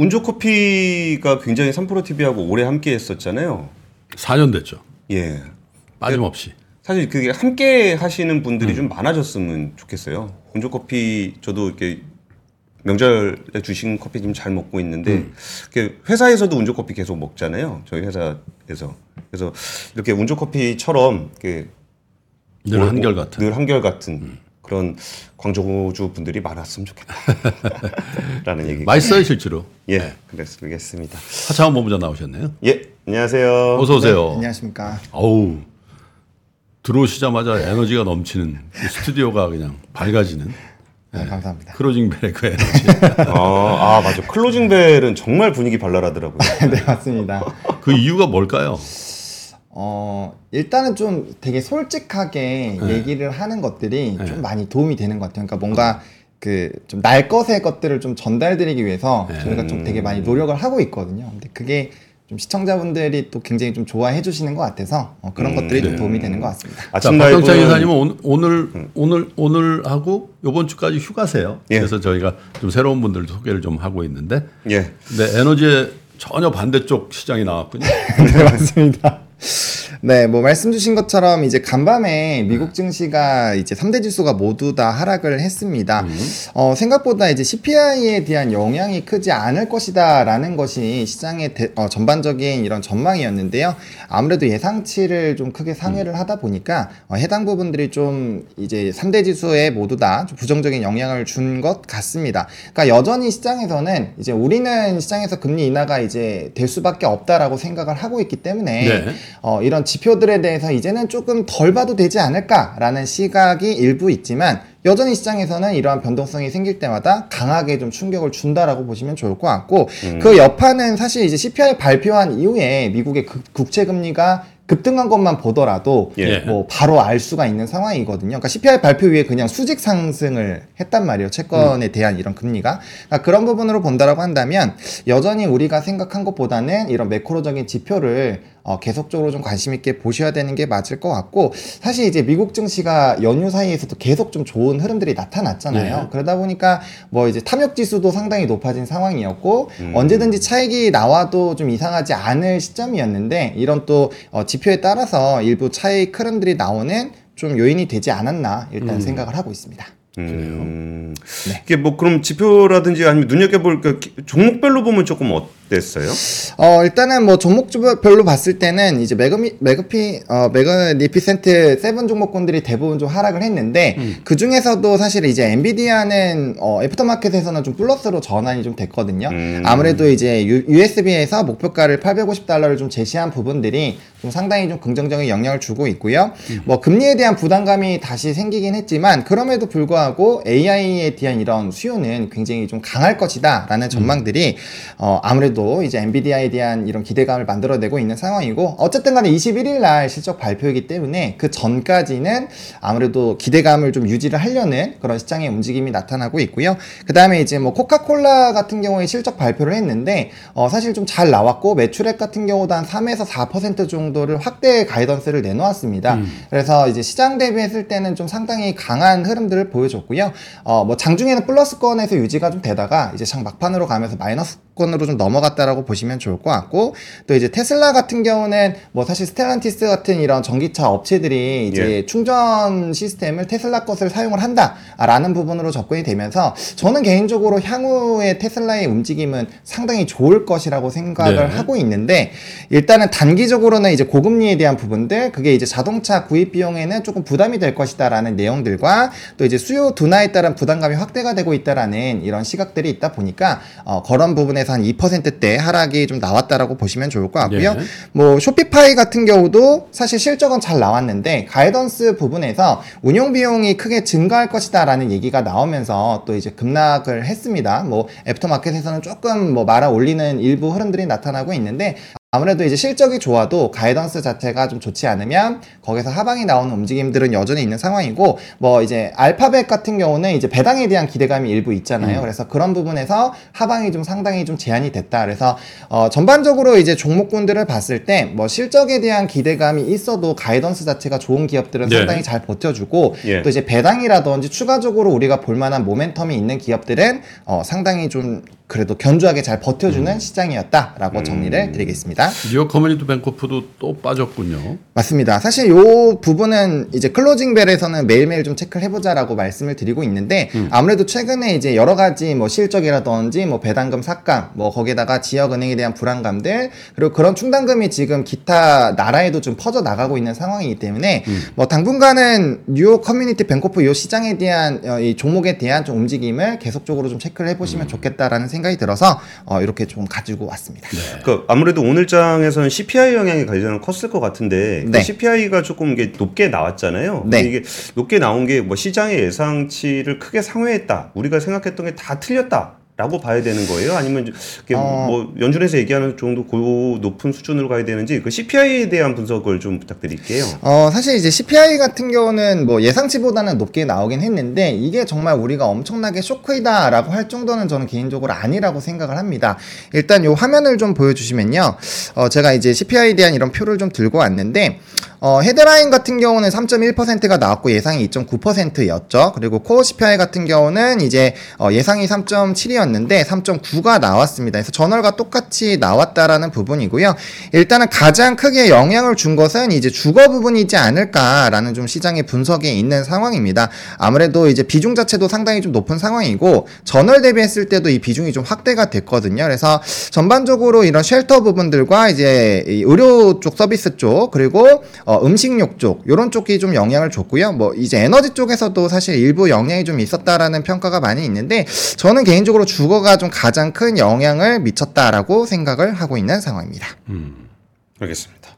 운조 커피가 굉장히 삼프로TV하고 오래 함께 했었잖아요. 4년 됐죠. 예. 빠짐없이. 사실 그게 함께 하시는 음. 분들이 좀 많아졌으면 좋겠어요. 운조 커피 저도 이렇게 명절에 주신 커피 좀 잘 먹고 있는데 음. 회사에서도 운조 커피 계속 먹잖아요. 저희 회사에서. 그래서 이렇게 운조 커피처럼 이렇게 늘 뭐- 한결 같은. 음. 늘 한결같은 그런 광고주 분들이 많았으면 좋겠다. 라는 얘기. 맛있어요, 실제로. 예, 그랬겠습니다. 하창완 본부장 나오셨네요. 예, 안녕하세요. 어서 오세요. 안녕하십니까. 어우 들어오시자마자 에너지가 넘치는 이 스튜디오가 그냥 밝아지는 네, 감사합니다. Closing Bell의 그 에너지. 아, 아, 맞아. Closing Bell은 정말 분위기 발랄하더라고요. 네, 맞습니다. 그 이유가 뭘까요? 어, 일단은 좀 되게 솔직하게 네. 얘기를 하는 것들이 좀 많이 도움이 되는 것 같아요. 그러니까 뭔가 그 좀 날 것의 것들을 좀 전달드리기 위해서 네. 저희가 좀 되게 많이 노력을 하고 있거든요. 근데 그게 좀 시청자분들이 또 굉장히 좀 좋아해 주시는 것 같아서 어, 그런 것들이 좀 도움이 되는 것 같습니다. 자, 아침 박경창 라이브는 이사님은 오늘 오늘 오늘 오늘 하고 이번 주까지 휴가세요. 예. 그래서 저희가 좀 새로운 분들도 소개를 좀 하고 있는데, 예. 근데 에너지의 전혀 반대쪽 시장이 나왔군요. 네, 맞습니다. 네, 뭐 말씀 주신 것처럼 이제 간밤에 미국 증시가 이제 3대 지수가 모두 다 하락을 했습니다. 어, 생각보다 이제 CPI에 대한 영향이 크지 않을 것이다라는 것이 시장의 대- 어, 전반적인 이런 전망이었는데요. 아무래도 예상치를 좀 크게 상회를 하다 보니까 어, 해당 부분들이 좀 이제 3대 지수에 모두 다좀 부정적인 영향을 준 것 같습니다. 그러니까 여전히 시장에서는 이제 우리는 시장에서 금리 인하가 이제 될 수밖에 없다라고 생각을 하고 있기 때문에 네. 어, 이런 지표들에 대해서 이제는 조금 덜 봐도 되지 않을까라는 시각이 일부 있지만 여전히 시장에서는 이러한 변동성이 생길 때마다 강하게 좀 충격을 준다라고 보시면 좋을 것 같고 그 여파는 사실 이제 CPI 발표한 이후에 미국의 국- 국채 금리가 급등한 것만 보더라도 예. 뭐 바로 알 수가 있는 상황이거든요. 그러니까 CPI 발표 위에 그냥 수직 상승을 했단 말이에요. 채권에 대한 이런 금리가 그러니까 그런 부분으로 본다라고 한다면 여전히 우리가 생각한 것보다는 이런 매크로적인 지표를 어, 계속적으로 좀 관심 있게 보셔야 되는 게 맞을 것 같고 사실 이제 미국 증시가 연휴 사이에서도 계속 좀 좋은 흐름들이 나타났잖아요. 네. 그러다 보니까 뭐 이제 탐욕 지수도 상당히 높아진 상황이었고 음. 언제든지 차익이 나와도 좀 이상하지 않을 시점이었는데 이런 또 어, 지표에 따라서 일부 차익 흐름들이 나오는 좀 요인이 되지 않았나 일단 생각을 하고 있습니다. 음. 네. 이게 뭐 그럼 지표라든지 아니면 눈여겨볼 그 기- 종목별로 보면 조금 어땠어요? 어, 일단은 뭐 종목별로 봤을 때는 이제 Magni, Magnifi, 어, Magnificent Seven 종목군들이 대부분 좀 하락을 했는데 그 중에서도 사실 이제 엔비디아는 어, 애프터마켓에서는 좀 플러스로 전환이 좀 됐거든요. 음. 아무래도 이제 USB에서 목표가를 850달러를 좀 제시한 부분들이 좀 상당히 좀 긍정적인 영향을 주고 있고요. 뭐 금리에 대한 부담감이 다시 생기긴 했지만 그럼에도 불구하고 AI에 대한 이런 수요는 굉장히 좀 강할 것이다라는 전망들이 어, 아무래도 이제 엔비디아에 대한 이런 기대감을 만들어내고 있는 상황이고 어쨌든 간에 21일 날 실적 발표이기 때문에 그 전까지는 아무래도 기대감을 좀 유지를 하려는 그런 시장의 움직임이 나타나고 있고요. 그 다음에 이제 뭐 코카콜라 같은 경우에 실적 발표를 했는데 어, 사실 좀 잘 나왔고 매출액 같은 경우도 한 3에서 4% 정도 를 확대 가이던스를 내놓았습니다. 그래서 이제 시장 대비했을 때는 좀 상당히 강한 흐름들을 보여줬고요. 어, 뭐 장중에는 플러스권에서 유지가 좀 되다가 이제 장 막판으로 가면서 마이너스권으로 좀 넘어갔다라고 보시면 좋을 것 같고 또 이제 테슬라 같은 경우는 뭐 사실 스텔란티스 같은 이런 전기차 업체들이 이제 예. 충전 시스템을 테슬라 것을 사용을 한다라는 부분으로 접근이 되면서 저는 개인적으로 향후의 테슬라의 움직임은 상당히 좋을 것이라고 생각을 네. 하고 있는데 일단은 단기적으로는 이제 고금리에 대한 부분들 그게 이제 자동차 구입 비용에는 조금 부담이 될 것이다라는 내용들과 또 이제 수요 둔화에 따른 부담감이 확대가 되고 있다라는 이런 시각들이 있다 보니까 어, 그런 부분에서 한 2%대 하락이 좀 나왔다라고 보시면 좋을 것 같고요. 네. 뭐 쇼피파이 같은 경우도 사실 실적은 잘 나왔는데 가이던스 부분에서 운용 비용이 크게 증가할 것이다라는 얘기가 나오면서 또 이제 급락을 했습니다. 뭐 애프터마켓에서는 조금 뭐 말아 올리는 일부 흐름들이 나타나고 있는데 아무래도 이제 실적이 좋아도 가이던스 자체가 좀 좋지 않으면 거기서 하방이 나오는 움직임들은 여전히 있는 상황이고 뭐 이제 알파벳 같은 경우는 이제 배당에 대한 기대감이 일부 있잖아요. 그래서 그런 부분에서 하방이 좀 상당히 좀 제한이 됐다. 그래서 어 전반적으로 이제 종목군들을 봤을 때 뭐 실적에 대한 기대감이 있어도 가이던스 자체가 좋은 기업들은 네. 상당히 잘 버텨주고 예. 또 이제 배당이라든지 추가적으로 우리가 볼만한 모멘텀이 있는 기업들은 어 상당히 좀 그래도 견조하게 잘 버텨주는 시장이었다라고 정리를 드리겠습니다. 뉴욕 커뮤니티 뱅코프도 또 빠졌군요. 맞습니다. 사실 요 부분은 이제 Closing Bell에서는 매일매일 좀 체크를 해보자라고 말씀을 드리고 있는데 아무래도 최근에 이제 여러 가지 뭐 실적이라든지 뭐 배당금 삭감 뭐 거기다가 지역 은행에 대한 불안감들 그리고 그런 충당금이 지금 기타 나라에도 좀 퍼져 나가고 있는 상황이기 때문에 뭐 당분간은 뉴욕 커뮤니티 뱅코프 요 시장에 대한 어, 이 종목에 대한 좀 움직임을 계속적으로 좀 체크를 해보시면 좋겠다라는 생각이 들어서 어, 이렇게 좀 가지고 왔습니다. 그러니까 아무래도 오늘 장에서는 CPI 영향이 가장 컸을 것 같은데 그 네. CPI가 조금 이게 높게 나왔잖아요. 네. 이게 높게 나온 게 뭐 시장의 예상치를 크게 상회했다. 우리가 생각했던 게 다 틀렸다. 라고 봐야 되는 거예요? 아니면 어. 뭐 연준에서 얘기하는 정도 고 높은 수준으로 가야 되는지 그 CPI에 대한 분석을 좀 부탁드릴게요. 어, 사실 이제 CPI 같은 경우는 뭐 예상치보다는 높게 나오긴 했는데 이게 정말 우리가 엄청나게 쇼크이다라고 할 정도는 저는 개인적으로 아니라고 생각을 합니다. 일단 요 화면을 좀 보여주시면요. 어, 제가 이제 CPI에 대한 이런 표를 좀 들고 왔는데 어, 헤드라인 같은 경우는 3.1%가 나왔고 예상이 2.9%였죠. 그리고 코어 CPI 같은 경우는 이제 어, 예상이 3.7이었는데 3.9가 나왔습니다. 그래서 전월과 똑같이 나왔다라는 부분이고요. 일단은 가장 크게 영향을 준 것은 이제 주거 부분이지 않을까라는 좀 시장의 분석에 있는 상황입니다. 아무래도 이제 비중 자체도 상당히 좀 높은 상황이고 전월 대비했을 때도 이 비중이 좀 확대가 됐거든요. 그래서 전반적으로 이런 쉘터 부분들과 이제 이 의료 쪽 서비스 쪽 그리고 어, 음식료 쪽 이런 쪽이 좀 영향을 줬고요. 뭐 이제 에너지 쪽에서도 사실 일부 영향이 좀 있었다라는 평가가 많이 있는데 저는 개인적으로 주거가 좀 가장 큰 영향을 미쳤다라고 생각을 하고 있는 상황입니다. 알겠습니다.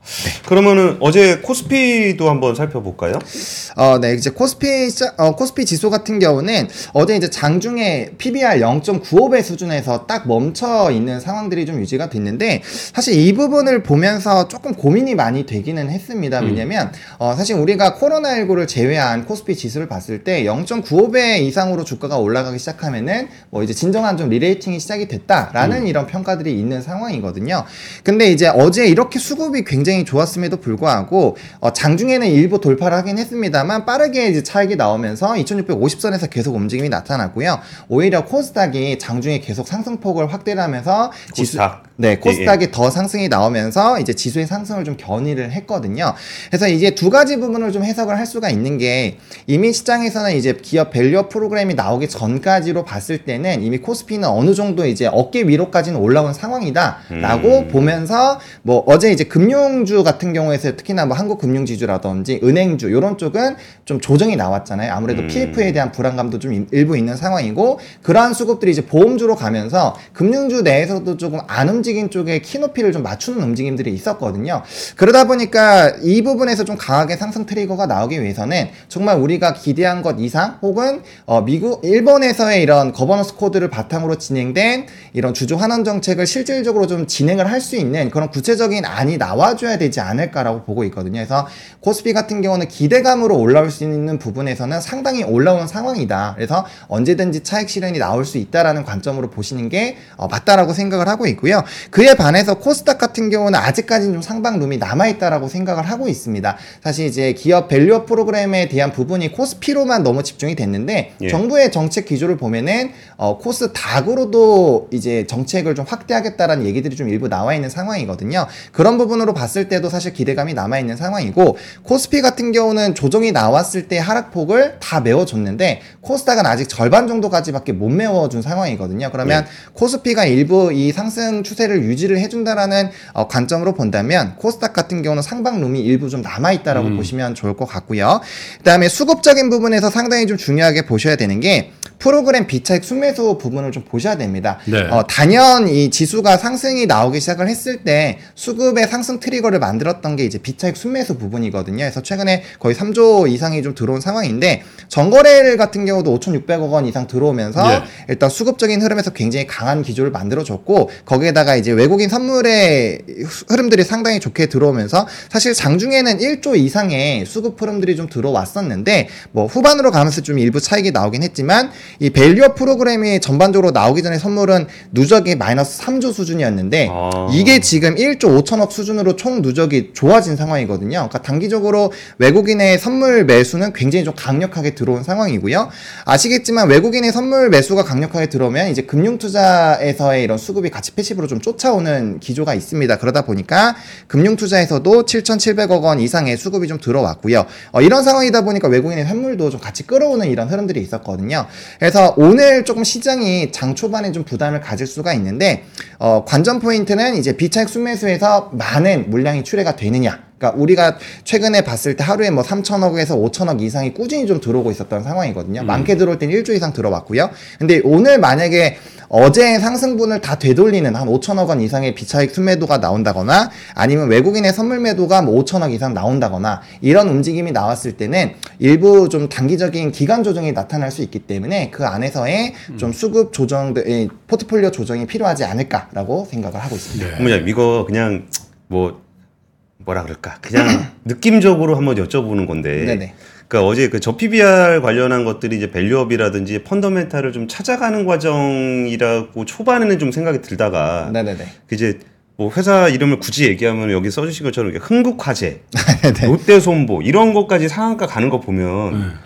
그러면은 어제 코스피도 한번 살펴볼까요? 어, 네, 이제 코스피, 시- 어, 코스피 지수 같은 경우는 어제 이제 장중에 PBR 0.95배 수준에서 딱 멈춰 있는 상황들이 좀 유지가 됐는데 사실 이 부분을 보면서 조금 고민이 많이 되기는 했습니다. 왜냐면, 어, 사실 우리가 코로나19를 제외한 코스피 지수를 봤을 때 0.95배 이상으로 주가가 올라가기 시작하면은 뭐 이제 진정한 좀 리레이팅이 시작이 됐다라는 이런 평가들이 있는 상황이거든요. 근데 이제 어제 이렇게 수 급이 굉장히 좋았음에도 불구하고 어, 장중에는 일부 돌파를 하긴 했습니다만 빠르게 이제 차익이 나오면서 2650선에서 계속 움직임이 나타났고요. 오히려 코스닥이 장중에 계속 상승폭을 확대를 하면서 코스닥. 네, 코스닥이 더 상승이 나오면서 이제 지수의 상승을 좀 견인을 했거든요. 그래서 이제 두 가지 부분을 좀 해석을 할 수가 있는 게 이미 시장에서는 이제 기업 밸류업 프로그램이 나오기 전까지로 봤을 때는 이미 코스피는 어느 정도 이제 어깨 위로까지는 올라온 상황이다라고 음. 보면서 뭐 어제 이제 금융주 같은 경우에서 특히나 뭐 한국 금융지주라든지 은행주 이런 쪽은 좀 조정이 나왔잖아요. 아무래도 음. PF에 대한 불안감도 좀 일- 일부 있는 상황이고 그러한 수급들이 이제 보험주로 가면서 금융주 내에서도 조금 안 움직인 쪽에 키 높이를 좀 맞추는 움직임들이 있었거든요. 그러다 보니까 이 부분에서 좀 강하게 상승 트리거가 나오기 위해서는 정말 우리가 기대한 것 이상 혹은 어, 미국 일본에서의 이런 governance code를 바탕으로 진행된 이런 주주 환원 정책을 실질적으로 좀 진행을 할 수 있는 그런 구체적인 안이 나와줘야 되지 않을까라고 보고 있거든요. 그래서 코스피 같은 경우는 기대감으로 올라올 수 있는 부분에서는 상당히 올라온 상황이다. 그래서 언제든지 차익 실현이 나올 수 있다라는 관점으로 보시는 게 어, 맞다라고 생각을 하고 있고요. 그에 반해서 코스닥 같은 경우는 아직까지는 좀 상방 room이 남아있다라고 생각을 하고 있습니다. 사실 이제 기업 밸류업 프로그램에 대한 부분이 코스피로만 너무 집중이 됐는데 예. 정부의 정책 기조를 보면은 어, 코스닥으로도 이제 정책을 좀 확대하겠다라는 얘기들이 좀 일부 나와 있는 상황이거든요. 그런 부분으로 봤을 때도 사실 기대감이 남아 있는 상황이고 코스피 같은 경우는 조정이 나왔을 때 하락폭을 다 메워줬는데 코스닥은 아직 절반 정도까지밖에 못 메워준 상황이거든요. 그러면 코스피가 일부 이 상승 추세 를 유지를 해준다라는 어, 관점으로 본다면 코스닥 같은 경우는 상방룸이 일부 좀 남아 있다라고 보시면 좋을 것 같고요. 그다음에 수급적인 부분에서 상당히 좀 중요하게 보셔야 되는 게 프로그램 비차익 순매수 부분을 좀 보셔야 됩니다. 네. 어, 단연 이 지수가 상승이 나오기 시작을 했을 때 수급의 상승 트리거를 만들었던 게 이제 비차익 순매수 부분이거든요. 그래서 최근에 거의 3조 이상이 좀 들어온 상황인데 전거래일 같은 경우도 5,600억 원 이상 들어오면서 예. 일단 수급적인 흐름에서 굉장히 강한 기조를 만들어줬고 거기에다가 거기다가 이제 외국인 선물의 흐름들이 상당히 좋게 들어오면서 사실 장중에는 1조 이상의 수급 흐름들이 좀 들어왔었는데 뭐 후반으로 가면서 좀 일부 차익이 나오긴 했지만 이 밸류업 프로그램이 전반적으로 나오기 전에 선물은 누적이 마이너스 3조 수준이었는데 아. 이게 지금 1조 5천억 수준으로 총 누적이 좋아진 상황이거든요. 그러니까 단기적으로 외국인의 선물 매수는 굉장히 좀 강력하게 들어온 상황이고요. 아시겠지만 외국인의 선물 매수가 강력하게 들어오면 이제 금융 투자에서의 이런 수급이 같이 패시브로 좀 쫓아오는 기조가 있습니다. 그러다 보니까 금융 투자에서도 7,700억 원 이상의 수급이 좀 들어왔고요. 어, 이런 상황이다 보니까 외국인의 선물도 좀 같이 끌어오는 이런 흐름들이 있었거든요. 그래서 오늘 조금 시장이 장 초반에 좀 부담을 가질 수가 있는데 어, 관전 포인트는 이제 비차익 순매수에서 많은 물량이 출회가 되느냐. 그러니까 우리가 최근에 봤을 때 하루에 뭐 3천억에서 5천억 이상이 꾸준히 좀 들어오고 있었던 상황이거든요. 많게 들어올 때는 1조 이상 들어왔고요. 근데 오늘 만약에 어제 상승분을 다 되돌리는 한 5천억 원 이상의 비차익 순매도가 나온다거나 아니면 외국인의 선물 매도가 뭐 5천억 이상 나온다거나 이런 움직임이 나왔을 때는 일부 좀 단기적인 기간 조정이 나타날 수 있기 때문에 그 안에서의 좀 수급 조정, 의 포트폴리오 조정이 필요하지 않을까라고 생각을 하고 있습니다. 부모님 이거 그냥 뭐 뭐라 그럴까 그냥 느낌적으로 한번 여쭤보는 건데 네네. 그러니까 어제 그 저 PBR 관련한 것들이 이제 value-up이라든지 fundamental을 좀 찾아가는 과정이라고 초반에는 좀 생각이 들다가 네네네. 그 이제 뭐 회사 이름을 굳이 얘기하면 여기 써주신 것처럼 흥국화재. 롯데손보 이런 것까지 상한가 가는 거 보면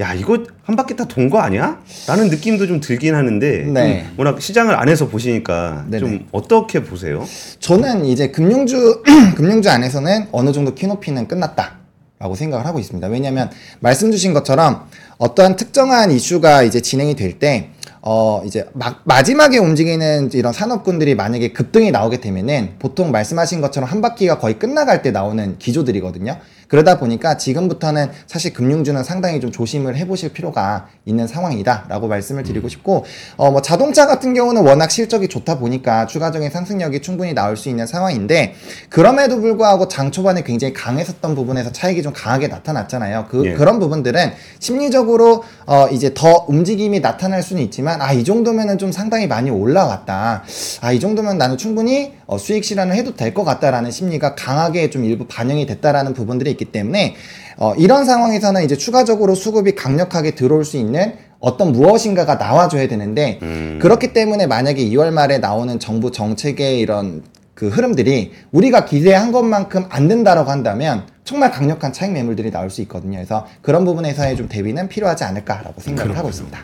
야 이거 한 바퀴 다 돈 거 아니야? 라는 느낌도 좀 들긴 하는데 네. 좀 워낙 시장을 안에서 보시니까 네네. 좀 어떻게 보세요? 저는 이제 금융주 금융주 안에서는 어느 정도 키높이는 끝났다라고 생각을 하고 있습니다. 왜냐하면 말씀 주신 것처럼 어떠한 특정한 이슈가 이제 진행이 될때 어 이제 막 마지막에 움직이는 이런 산업군들이 만약에 급등이 나오게 되면은 보통 말씀하신 것처럼 한 바퀴가 거의 끝나갈 때 나오는 기조들이거든요. 그러다 보니까 지금부터는 사실 금융주는 상당히 좀 조심을 해보실 필요가 있는 상황이다라고 말씀을 드리고 싶고 어 뭐 자동차 같은 경우는 워낙 실적이 좋다 보니까 추가적인 상승력이 충분히 나올 수 있는 상황인데 그럼에도 불구하고 장 초반에 굉장히 강했었던 부분에서 차익이 좀 강하게 나타났잖아요. 그 예. 그런 부분들은 심리적으로 어 이제 더 움직임이 나타날 수는 있지만 아 이 정도면은 좀 상당히 많이 올라왔다. 아 이 정도면 나는 충분히 어, 수익 실현을 해도 될 것 같다라는 심리가 강하게 좀 일부 반영이 됐다라는 부분들이 있기 때문에 어, 이런 상황에서는 이제 추가적으로 수급이 강력하게 들어올 수 있는 어떤 무엇인가가 나와줘야 되는데 음. 그렇기 때문에 만약에 2월 말에 나오는 정부 정책의 이런 그 흐름들이 우리가 기대한 것만큼 안 된다라고 한다면 정말 강력한 차익 매물들이 나올 수 있거든요. 그래서 그런 부분에서의 좀 대비는 필요하지 않을까라고 생각을 하고 있습니다.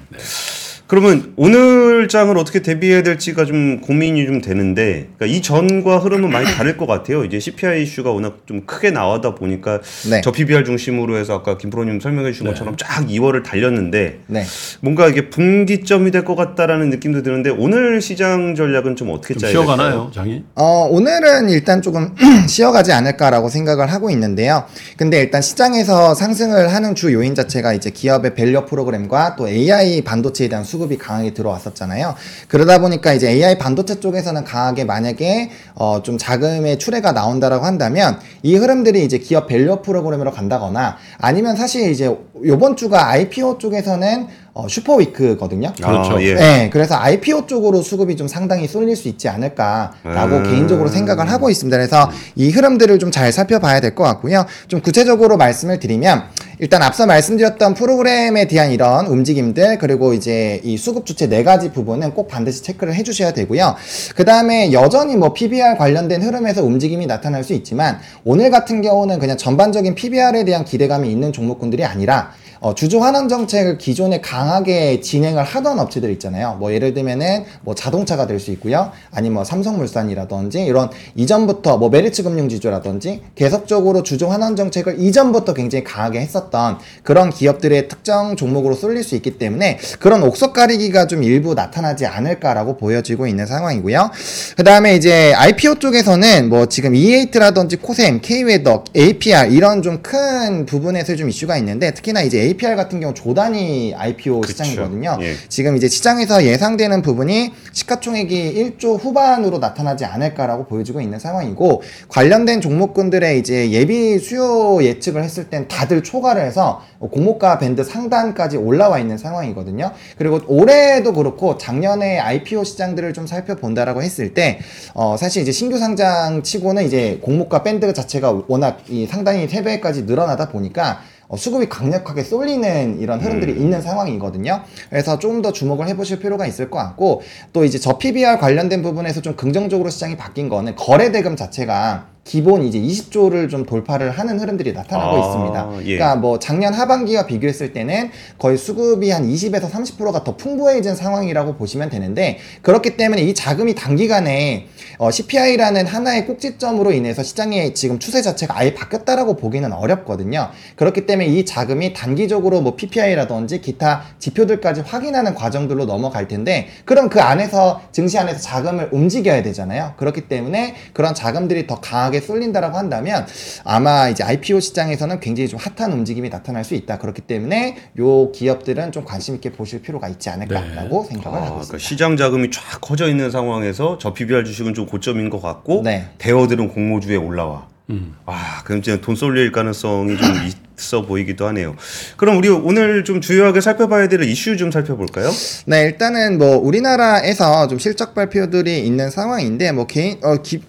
그러면 오늘 장을 어떻게 대비해야 될지가 좀 고민이 좀 되는데 그러니까 이 전과 흐름은 많이 다를 것 같아요. 이제 CPI 이슈가 워낙 좀 크게 나와다 보니까 네. 저 PBR 중심으로 해서 아까 김프로님 설명해 주신 것처럼 쫙 2월을 달렸는데 네. 뭔가 이게 분기점이 될 것 같다라는 느낌도 드는데 오늘 시장 전략은 좀 어떻게 좀 짜야 쉬어가나요, 될까요? 장이? 어, 오늘은 일단 조금 쉬어가지 않을까라고 생각을 하고 있는데요. 근데 일단 시장에서 상승을 하는 주 요인 자체가 이제 기업의 value 프로그램과 또 AI 반도체에 대한 수급이 강하게 들어왔었잖아요. 그러다 보니까 이제 AI 반도체 쪽에서는 강하게 만약에 어, 좀 자금의 출회가 나온다라고 한다면 이 흐름들이 이제 기업 value 프로그램으로 간다거나 아니면 사실 이제 요번 주가 IPO 쪽에서는 어, super week거든요. 그렇죠. 아, 예. 네, 그래서 IPO 쪽으로 수급이 좀 상당히 쏠릴 수 있지 않을까라고 음. 개인적으로 생각을 하고 있습니다. 그래서 이 흐름들을 좀 잘 살펴봐야 될 것 같고요. 좀 구체적으로 말씀을 드리면 일단 앞서 말씀드렸던 프로그램에 대한 이런 움직임들 그리고 이제 이 수급 주체 네 가지 부분은 꼭 반드시 체크를 해주셔야 되고요. 그 다음에 여전히 뭐 PBR 관련된 흐름에서 움직임이 나타날 수 있지만 오늘 같은 경우는 그냥 전반적인 PBR에 대한 기대감이 있는 종목군들이 아니라 어, 주주 환원 정책을 기존에 강하게 진행을 하던 업체들 있잖아요. 뭐 예를 들면은 뭐 자동차가 될 수 있고요. 아니면 뭐 삼성물산이라든지 이런 이전부터 뭐 메리츠 금융지주라든지 계속적으로 주주 환원 정책을 이전부터 굉장히 강하게 했었던 그런 기업들의 특정 종목으로 쏠릴 수 있기 때문에 그런 옥석 가리기가 좀 일부 나타나지 않을까라고 보여지고 있는 상황이고요. 그 다음에 이제 IPO 쪽에서는 뭐 지금 이에이트라든지 코셈, K웨더, APR 이런 좀 큰 부분에서 좀 이슈가 있는데 특히나 이제 APR 같은 경우 조단위 IPO 그쵸. 시장이거든요. 예. 지금 이제 시장에서 예상되는 부분이 시가총액이 1조 후반으로 나타나지 않을까라고 보여지고 있는 상황이고 관련된 종목군들의 이제 예비 수요 예측을 했을 땐 다들 초과를 해서 공모가 밴드 상단까지 올라와 있는 상황이거든요. 그리고 올해도 그렇고 작년에 IPO 시장들을 좀 살펴본다라고 했을 때 어, 사실 이제 신규 상장 치고는 이제 공모가 밴드 자체가 워낙 이 상당히 3배까지 늘어나다 보니까 어, 수급이 강력하게 쏠리는 이런 흐름들이 있는 상황이거든요. 그래서 조금 더 주목을 해보실 필요가 있을 것 같고 또 이제 저 PBR 관련된 부분에서 좀 긍정적으로 시장이 바뀐 거는 거래 대금 자체가 기본 이제 20조를 좀 돌파를 하는 흐름들이 나타나고 아, 있습니다. 예. 그러니까 뭐 작년 하반기와 비교했을 때는 거의 수급이 한 20에서 30%가 더 풍부해진 상황이라고 보시면 되는데 그렇기 때문에 이 자금이 단기간에 어, CPI라는 하나의 꼭지점으로 인해서 시장의 지금 추세 자체가 아예 바뀌었다라고 보기는 어렵거든요. 그렇기 때문에 이 자금이 단기적으로 뭐 PPI라든지 기타 지표들까지 확인하는 과정들로 넘어갈 텐데 그럼 그 안에서 증시 안에서 자금을 움직여야 되잖아요. 그렇기 때문에 그런 자금들이 더 강하게 쏠린다라고 한다면 아마 이제 IPO 시장에서는 굉장히 좀 핫한 움직임이 나타날 수 있다. 그렇기 때문에 요 기업들은 좀 관심 있게 보실 필요가 있지 않을까라고 생각을 아, 하고 그러니까 있습니다. 시장 자금이 쫙 커져 있는 상황에서 저 PBR 주식은 좀 고점인 것 같고 네. 대어들은 공모주에 올라와. 음. 아, 그럼 이제 돈 쏠릴 가능성이 좀 있어 보이기도 하네요. 그럼 우리 오늘 좀 주요하게 살펴봐야 될 이슈 좀 살펴볼까요? 네, 일단은 뭐 우리나라에서 좀 실적 발표들이 있는 상황인데 뭐 개인 어 기,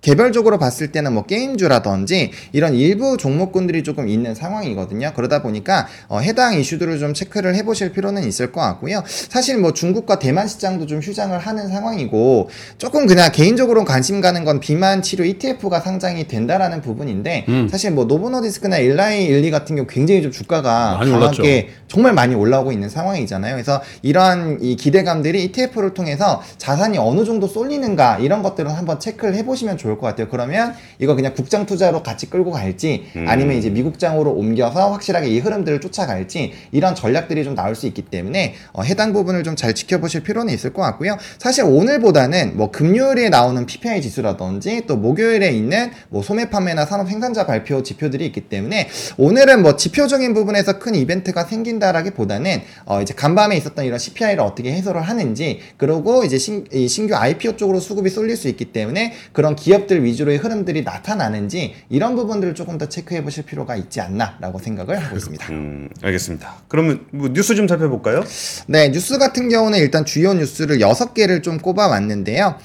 개별적으로 봤을 때는 뭐 게임주라든지 이런 일부 종목군들이 조금 있는 상황이거든요. 그러다 보니까 어, 해당 이슈들을 좀 체크를 해보실 필요는 있을 것 같고요. 사실 뭐 중국과 대만 시장도 좀 휴장을 하는 상황이고 조금 그냥 개인적으로 관심 가는 건 비만 치료 ETF가 상장이 된다라는 부분인데 음. 사실 뭐 노보노디스크나 일라이 일리 같은 경우 굉장히 좀 주가가 올랐죠. 강하게 정말 많이 올라오고 있는 상황이잖아요. 그래서 이러한 이 기대감들이 ETF를 통해서 자산이 어느 정도 쏠리는가 이런 것들은 한번 체크를 해보시면 좋을 것 같아요. 그러면 이거 그냥 국장 투자로 같이 끌고 갈지 음. 아니면 이제 미국장으로 옮겨서 확실하게 이 흐름들을 쫓아갈지 이런 전략들이 좀 나올 수 있기 때문에 어, 해당 부분을 좀 잘 지켜보실 필요는 있을 것 같고요. 사실 오늘보다는 뭐 금요일에 나오는 PPI 지수라든지 또 목요일에 있는 뭐 소매 판매나 산업 생산자 발표 지표들이 있기 때문에 오늘은 뭐 지표적인 부분에서 큰 이벤트가 생긴다라기보다는 어 이제 간밤에 있었던 이런 CPI를 어떻게 해소를 하는지 그리고 이제 신, 이 신규 IPO 쪽으로 수급이 쏠릴 수 있기 때문에 그런 기업 들 위주로의 흐름들이 나타나는지 이런 부분들을 조금 더 체크해 보실 필요가 있지 않나라고 생각을 하고 있습니다. 음, 알겠습니다. 그러면 뭐 뉴스 좀 살펴볼까요? 네, 뉴스 같은 경우는 일단 주요 뉴스를 6개를 좀 꼽아왔는데요.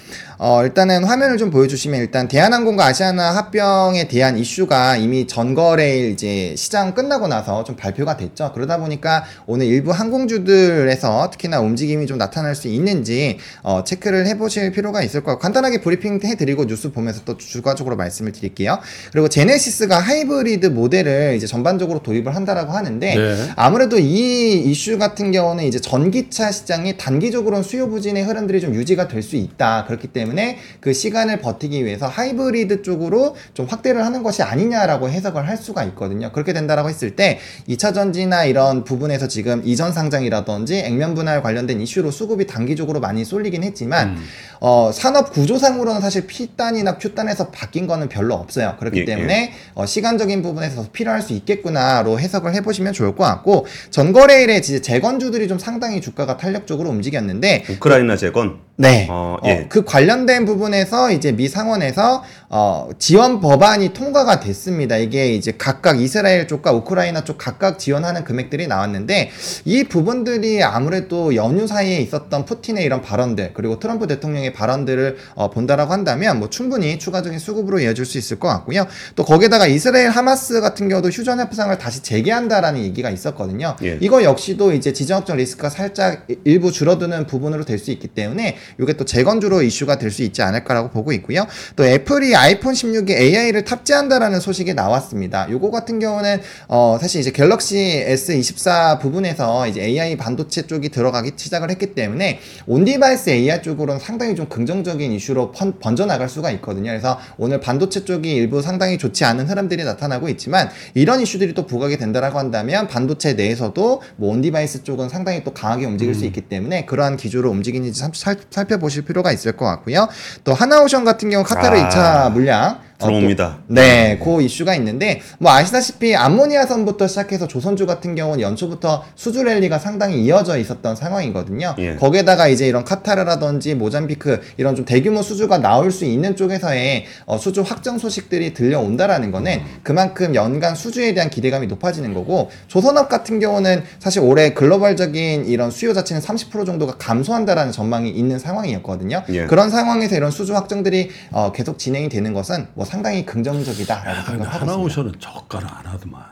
어, 일단은 화면을 좀 보여주시면 일단 대한항공과 아시아나 합병에 대한 이슈가 이미 전거래일 이제 시장 끝나고 나서 좀 발표가 됐죠. 그러다 보니까 오늘 일부 항공주들에서 특히나 움직임이 좀 나타날 수 있는지 어, 체크를 해보실 필요가 있을 것 같고 간단하게 브리핑 해드리고 뉴스 보면서 또 추가적으로 말씀을 드릴게요. 그리고 제네시스가 하이브리드 모델을 이제 전반적으로 도입을 한다라고 하는데 네. 아무래도 이 이슈 같은 경우는 이제 전기차 시장이 단기적으로는 수요 부진의 흐름들이 좀 유지가 될 수 있다. 그렇기 때문에 그 시간을 버티기 위해서 하이브리드 쪽으로 좀 확대를 하는 것이 아니냐라고 해석을 할 수가 있거든요. 그렇게 된다라고 했을 때 2차 전지나 이런 부분에서 지금 이전 상장이라든지 액면 분할 관련된 이슈로 수급이 단기적으로 많이 쏠리긴 했지만 음. 어, 산업 구조상으로는 사실 P단이나 Q단에서 바뀐 거는 별로 없어요. 그렇기 예, 때문에 어, 시간적인 부분에서 더 필요할 수 있겠구나로 해석을 해보시면 좋을 것 같고 전거래일에 이제 재건주들이 좀 상당히 주가가 탄력적으로 움직였는데 우크라이나 재건. 네. 어, 어, 예. 그 관련 된 부분에서 이제 미 상원에서 어, 지원 법안이 통과가 됐습니다. 이게 이제 각각 이스라엘 쪽과 우크라이나 쪽 각각 지원하는 금액들이 나왔는데 이 부분들이 아무래도 연휴 사이에 있었던 푸틴의 이런 발언들 그리고 트럼프 대통령의 발언들을 어, 본다라고 한다면 뭐 충분히 추가적인 수급으로 이어질 수 있을 것 같고요. 또 거기에다가 이스라엘 하마스 같은 경우도 휴전 협상을 다시 재개한다라는 얘기가 있었거든요. 예. 이거 역시도 이제 지정학적 리스크가 살짝 일부 줄어드는 부분으로 될 수 있기 때문에 이게 또 재건주로 이슈가 될 수 있지 않을까라고 보고 있고요. 또 애플이 아이폰 16에 AI를 탑재한다라는 소식이 나왔습니다. 요거 같은 경우는 어 사실 이제 갤럭시 S24 부분에서 이제 AI 반도체 쪽이 들어가기 시작을 했기 때문에 on-device AI 쪽으로는 상당히 좀 긍정적인 이슈로 펀- 번져나갈 수가 있거든요. 그래서 오늘 반도체 쪽이 일부 상당히 좋지 않은 흐름들이 나타나고 있지만 이런 이슈들이 또 부각이 된다라고 한다면 반도체 내에서도 뭐 on-device 쪽은 상당히 또 강하게 움직일 수 있기 때문에 그러한 기조로 움직이는지 살펴보실 필요가 있을 것 같고요. 또 하나오션 같은 경우 카타르 아. 2차 물량 어, 들어옵니다. 또- 네, 그 이슈가 있는데 뭐 아시다시피 암모니아선부터 시작해서 조선주 같은 경우는 연초부터 수주 랠리가 상당히 이어져 있었던 상황이거든요. 예. 거기에다가 이제 이런 카타르라든지 모잠비크 이런 좀 대규모 수주가 나올 수 있는 쪽에서의 어, 수주 확정 소식들이 들려온다라는 거는 그만큼 연간 수주에 대한 기대감이 높아지는 거고 조선업 같은 경우는 사실 올해 글로벌적인 이런 수요 자체는 30% 정도가 감소한다라는 전망이 있는 상황이었거든요. 예. 그런 상황에서 이런 수주 확정들이 어, 계속 진행이 되는 것은 뭐 상당히 긍정적이다라고 아, 있습니다. 하나오션은 저가를 안 하더만.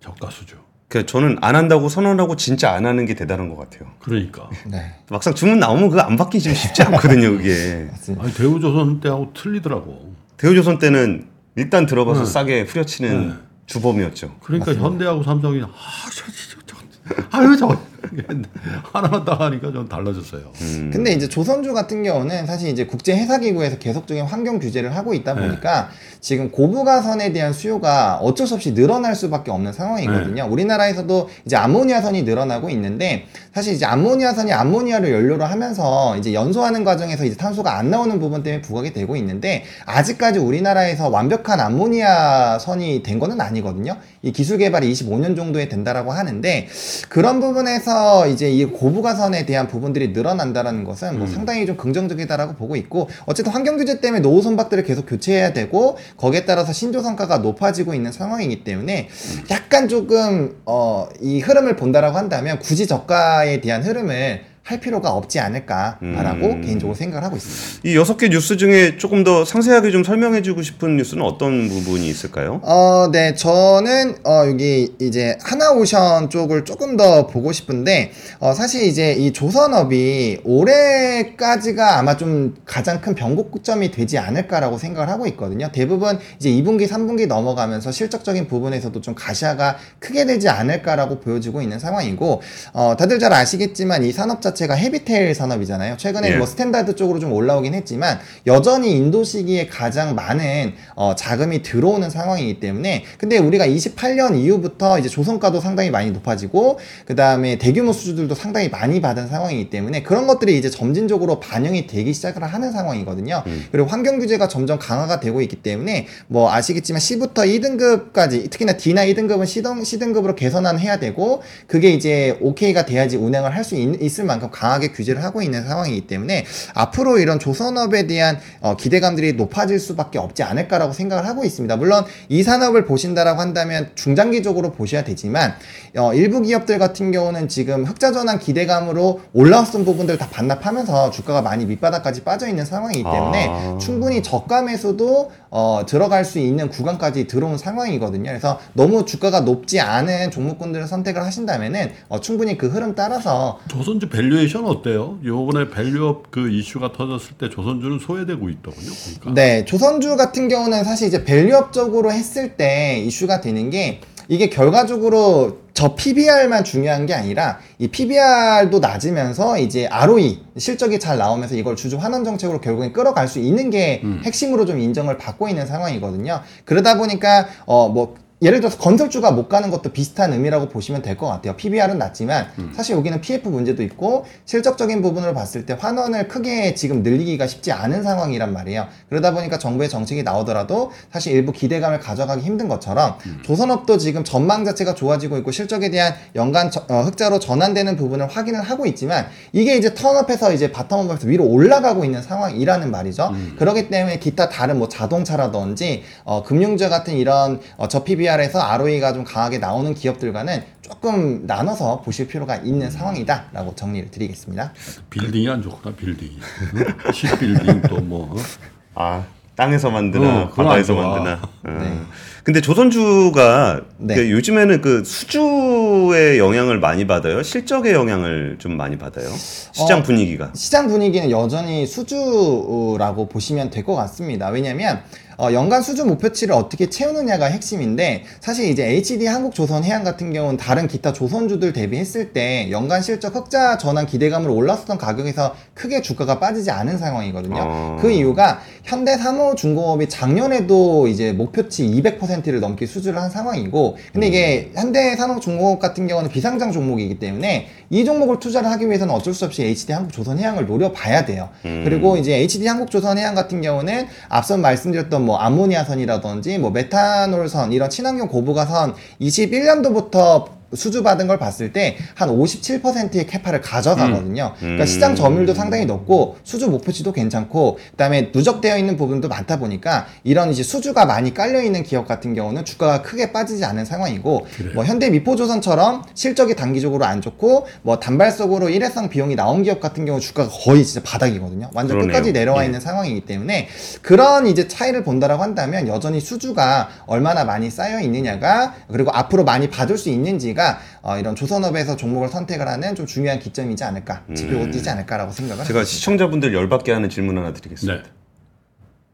저가 수주. 그 저는 안 한다고 선언하고 진짜 안 하는 게 대단한 것 같아요. 그러니까. 네, 막상 주문 나오면 그거 안 받기 좀 쉽지 않거든요, 그게. 맞습니다. 아니 대우조선 때하고 틀리더라고. 대우조선 때는 일단 들어가서 네. 싸게 후려치는 네. 주범이었죠. 그러니까 현대하고 삼성이 아, 저, 저, 저, 저, 아유 저 하나만 딱 하니까 좀 달라졌어요. 음. 근데 이제 조선주 같은 경우는 사실 이제 국제 회사기구에서 계속적인 환경 규제를 하고 있다 네. 보니까 지금 고부가선에 대한 수요가 어쩔 수 없이 늘어날 수밖에 없는 상황이거든요. 네. 우리나라에서도 이제 암모니아선이 늘어나고 있는데 사실 이제 암모니아선이 암모니아를 연료로 하면서 이제 연소하는 과정에서 이제 탄소가 안 나오는 부분 때문에 부각이 되고 있는데 아직까지 우리나라에서 완벽한 암모니아선이 된 거는 아니거든요. 이 기술 개발이 25년 정도에 된다라고 하는데 그런 부분에서 이제 이 고부가선에 대한 부분들이 늘어난다라는 것은 뭐 상당히 좀 긍정적이다라고 보고 있고 어쨌든 환경 규제 때문에 노후 선박들을 계속 교체해야 되고 거기에 따라서 신조 성과가 높아지고 있는 상황이기 때문에 약간 조금 어 이 흐름을 본다라고 한다면 굳이 저가에 대한 흐름을 할 필요가 없지 않을까라고 음. 개인적으로 생각을 하고 있습니다. 이 여섯 개 뉴스 중에 조금 더 상세하게 좀 설명해주고 싶은 뉴스는 어떤 부분이 있을까요? 어, 네, 저는 어, 여기 이제 하나오션 쪽을 조금 더 보고 싶은데 어, 사실 이제 이 조선업이 올해까지가 아마 좀 가장 큰 변곡점이 되지 않을까라고 생각을 하고 있거든요. 대부분 이제 2분기, 3분기 넘어가면서 실적적인 부분에서도 좀 가시화가 크게 되지 않을까라고 보여지고 있는 상황이고 어, 다들 잘 아시겠지만 이 산업 자체가 heavy-tail 산업이잖아요. 최근에 예. 뭐 standard 쪽으로 좀 올라오긴 했지만 여전히 인도 시기에 가장 많은 어, 자금이 들어오는 상황이기 때문에 근데 우리가 28년 이후부터 이제 조선가도 상당히 많이 높아지고 그 다음에 대규모 수주들도 상당히 많이 받은 상황이기 때문에 그런 것들이 이제 점진적으로 반영이 되기 시작을 하는 상황이거든요. 그리고 환경 규제가 점점 강화가 되고 있기 때문에 뭐 아시겠지만 C부터 E등급까지 특히나 D나 E등급은 C등, C등급으로 개선은 해야 되고 그게 이제 OK가 돼야지 운행을 할 수 있을 만큼 강하게 규제를 하고 있는 상황이기 때문에 앞으로 이런 조선업에 대한 어, 기대감들이 높아질 수밖에 없지 않을까라고 생각을 하고 있습니다. 물론 이 산업을 보신다라고 한다면 중장기적으로 보셔야 되지만 어, 일부 기업들 같은 경우는 지금 흑자 전환 기대감으로 올라왔던 부분들 다 반납하면서 주가가 많이 밑바닥까지 빠져 있는 상황이기 때문에 아. 충분히 저가 매수도 어, 들어갈 수 있는 구간까지 들어온 상황이거든요. 그래서 너무 주가가 높지 않은 종목군들을 선택을 하신다면은 어, 충분히 그 흐름 따라서 조선주 valuation 어때요? 요번에 밸류업 그 이슈가 터졌을 때 조선주는 소외되고 있더군요. 보니까. 네, 조선주 같은 경우는 사실 이제 value-up적으로 했을 때 이슈가 되는 게 이게 결과적으로 저 PBR만 중요한 게 아니라 이 PBR도 낮으면서 이제 ROE 실적이 잘 나오면서 이걸 주주 환원 정책으로 결국엔 끌어갈 수 있는 게 핵심으로 좀 인정을 받고 있는 상황이거든요. 그러다 보니까 어뭐 예를 들어서 건설주가 못 가는 것도 비슷한 의미라고 보시면 될 것 같아요. PBR은 낮지만 사실 여기는 PF 문제도 있고 실적적인 부분으로 봤을 때 환원을 크게 지금 늘리기가 쉽지 않은 상황이란 말이에요. 그러다 보니까 정부의 정책이 나오더라도 사실 일부 기대감을 가져가기 힘든 것처럼 조선업도 지금 전망 자체가 좋아지고 있고 실적에 대한 연간 저- 어, 흑자로 전환되는 부분을 확인을 하고 있지만 이게 이제 턴업해서 이제 바텀업에서 위로 올라가고 있는 상황이라는 말이죠. 그렇기 때문에 기타 다른 뭐 자동차라든지 어, 금융주 같은 이런 어, 저 PBR 에서 ROE가 좀 강하게 나오는 기업들과는 조금 나눠서 보실 필요가 있는 상황이다라고 정리를 드리겠습니다. 빌딩이 안 좋구나 빌딩이. 시빌딩 또 뭐. 아 땅에서 만드나 어, 바다에서. 만드나. 어. 네. 근데 조선주가 네. 그 요즘에는 그 수주의 영향을 많이 받아요. 실적의 영향을 좀 많이 받아요. 시장 어, 분위기가. 시장 분위기는 여전히 수주라고 보시면 될 것 같습니다. 왜냐하면 어, 연간 수주 목표치를 어떻게 채우느냐가 핵심인데 사실 이제 HD 한국조선 해양 같은 경우는 다른 기타 조선주들 대비했을 때 연간 실적 흑자 전환 기대감으로 올랐었던 가격에서 크게 주가가 빠지지 않은 상황이거든요. 어. 그 이유가 현대 사무중공업이 작년에도 이제 목표치 200%를 넘게 수주를 한 상황이고 근데 이게 현대 사무중공업 같은 경우는 비상장 종목이기 때문에 이 종목을 투자를 하기 위해서는 어쩔 수 없이 HD 한국조선해양을 노려봐야 돼요. 음. 그리고 이제 HD 한국조선해양 같은 경우는 앞서 말씀드렸던 뭐 아모니아선이라든지 뭐 메탄올선 이런 친환경 고부가선 21년도부터 수주받은 걸 봤을 때 한 57%의 캐파를 가져가거든요. 그러니까 음. 시장 점유율도 상당히 높고 수주 목표치도 괜찮고 그다음에 누적되어 있는 부분도 많다 보니까 이런 이제 수주가 많이 깔려 있는 기업 같은 경우는 주가가 크게 빠지지 않은 상황이고 뭐 현대 미포조선처럼 실적이 단기적으로 안 좋고 뭐 단발적으로 일회성 비용이 나온 기업 같은 경우 주가가 거의 진짜 바닥이거든요. 완전 그러네요. 끝까지 내려와 예. 있는 상황이기 때문에 그런 이제 차이를 본다라고 한다면 여전히 수주가 얼마나 많이 쌓여 있느냐가 그리고 앞으로 많이 받을 수 있는지가 어, 이런 조선업에서 종목을 선택을 하는 좀 중요한 기점이지 않을까 지표가 뛰지 않을까라고 생각을 음. 제가 합니다. 시청자분들 열받게 하는 질문 하나 드리겠습니다. 네.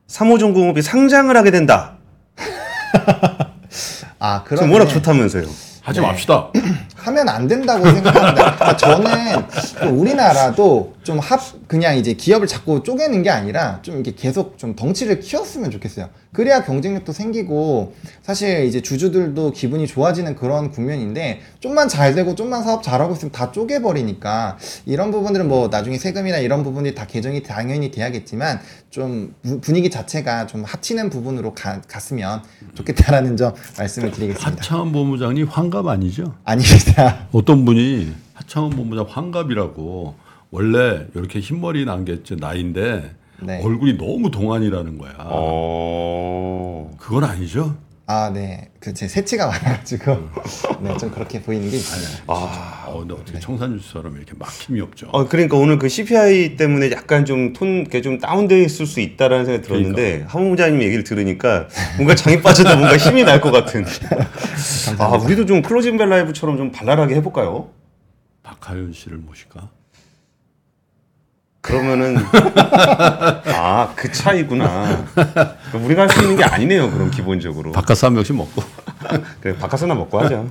삼호전공업이 상장을 하게 된다. 아 그럼 워낙 좋다면서요. 하지 네. 맙시다. 하면 안 된다고 생각합니다. 그러니까 저는 그 우리나라도 좀 합 그냥 이제 기업을 자꾸 쪼개는 게 아니라 좀 이렇게 계속 좀 덩치를 키웠으면 좋겠어요. 그래야 경쟁력도 생기고 사실 이제 주주들도 기분이 좋아지는 그런 국면인데 좀만 잘 되고 좀만 사업 잘하고 있으면 다 쪼개버리니까 이런 부분들은 뭐 나중에 세금이나 이런 부분들이 다 개정이 당연히 돼야겠지만 좀 부- 분위기 자체가 좀 합치는 부분으로 가- 갔으면 좋겠다라는 점 말씀을 드리겠습니다. 하창원 본부장님 환갑 아니죠? 아닙니다. 어떤 분이 하창원 본부장 환갑이라고 원래 이렇게 흰머리 난 게 나이인데 네. 얼굴이 너무 동안이라는 거야. 어. 그건 아니죠? 아, 네. 그 제 새치가 많아가지고 네, 좀 그렇게 보이는 게 있어요. 아, 어, 근데 어떻게 청산주처럼 이렇게 막힘이 없죠? 어 그러니까 오늘 그 CPI 때문에 약간 좀 톤 이렇게 좀 다운돼 있을 수 있다라는 생각이 들었는데 하 본부장님 얘기를 들으니까 뭔가 장이 빠져도 뭔가 힘이 날 것 같은. 아 우리도 좀 클로징 벨 라이브처럼 좀 발랄하게 해볼까요? 박하윤 씨를 모실까? 그러면은 아 그 차이구나. 우리가 할 수 있는 게 아니네요. 그럼 기본적으로. 바카스 한 명씩 먹고. 그래 바카스나 먹고 하자.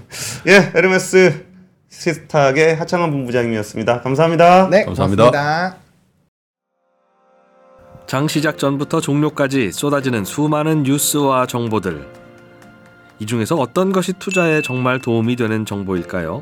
예, 에르메스 시스탁의 하창원 본부장님이었습니다. 감사합니다. 네, 감사합니다. 고맙습니다. 장 시작 전부터 종료까지 쏟아지는 수많은 뉴스와 정보들. 이 중에서 어떤 것이 투자에 정말 도움이 되는 정보일까요?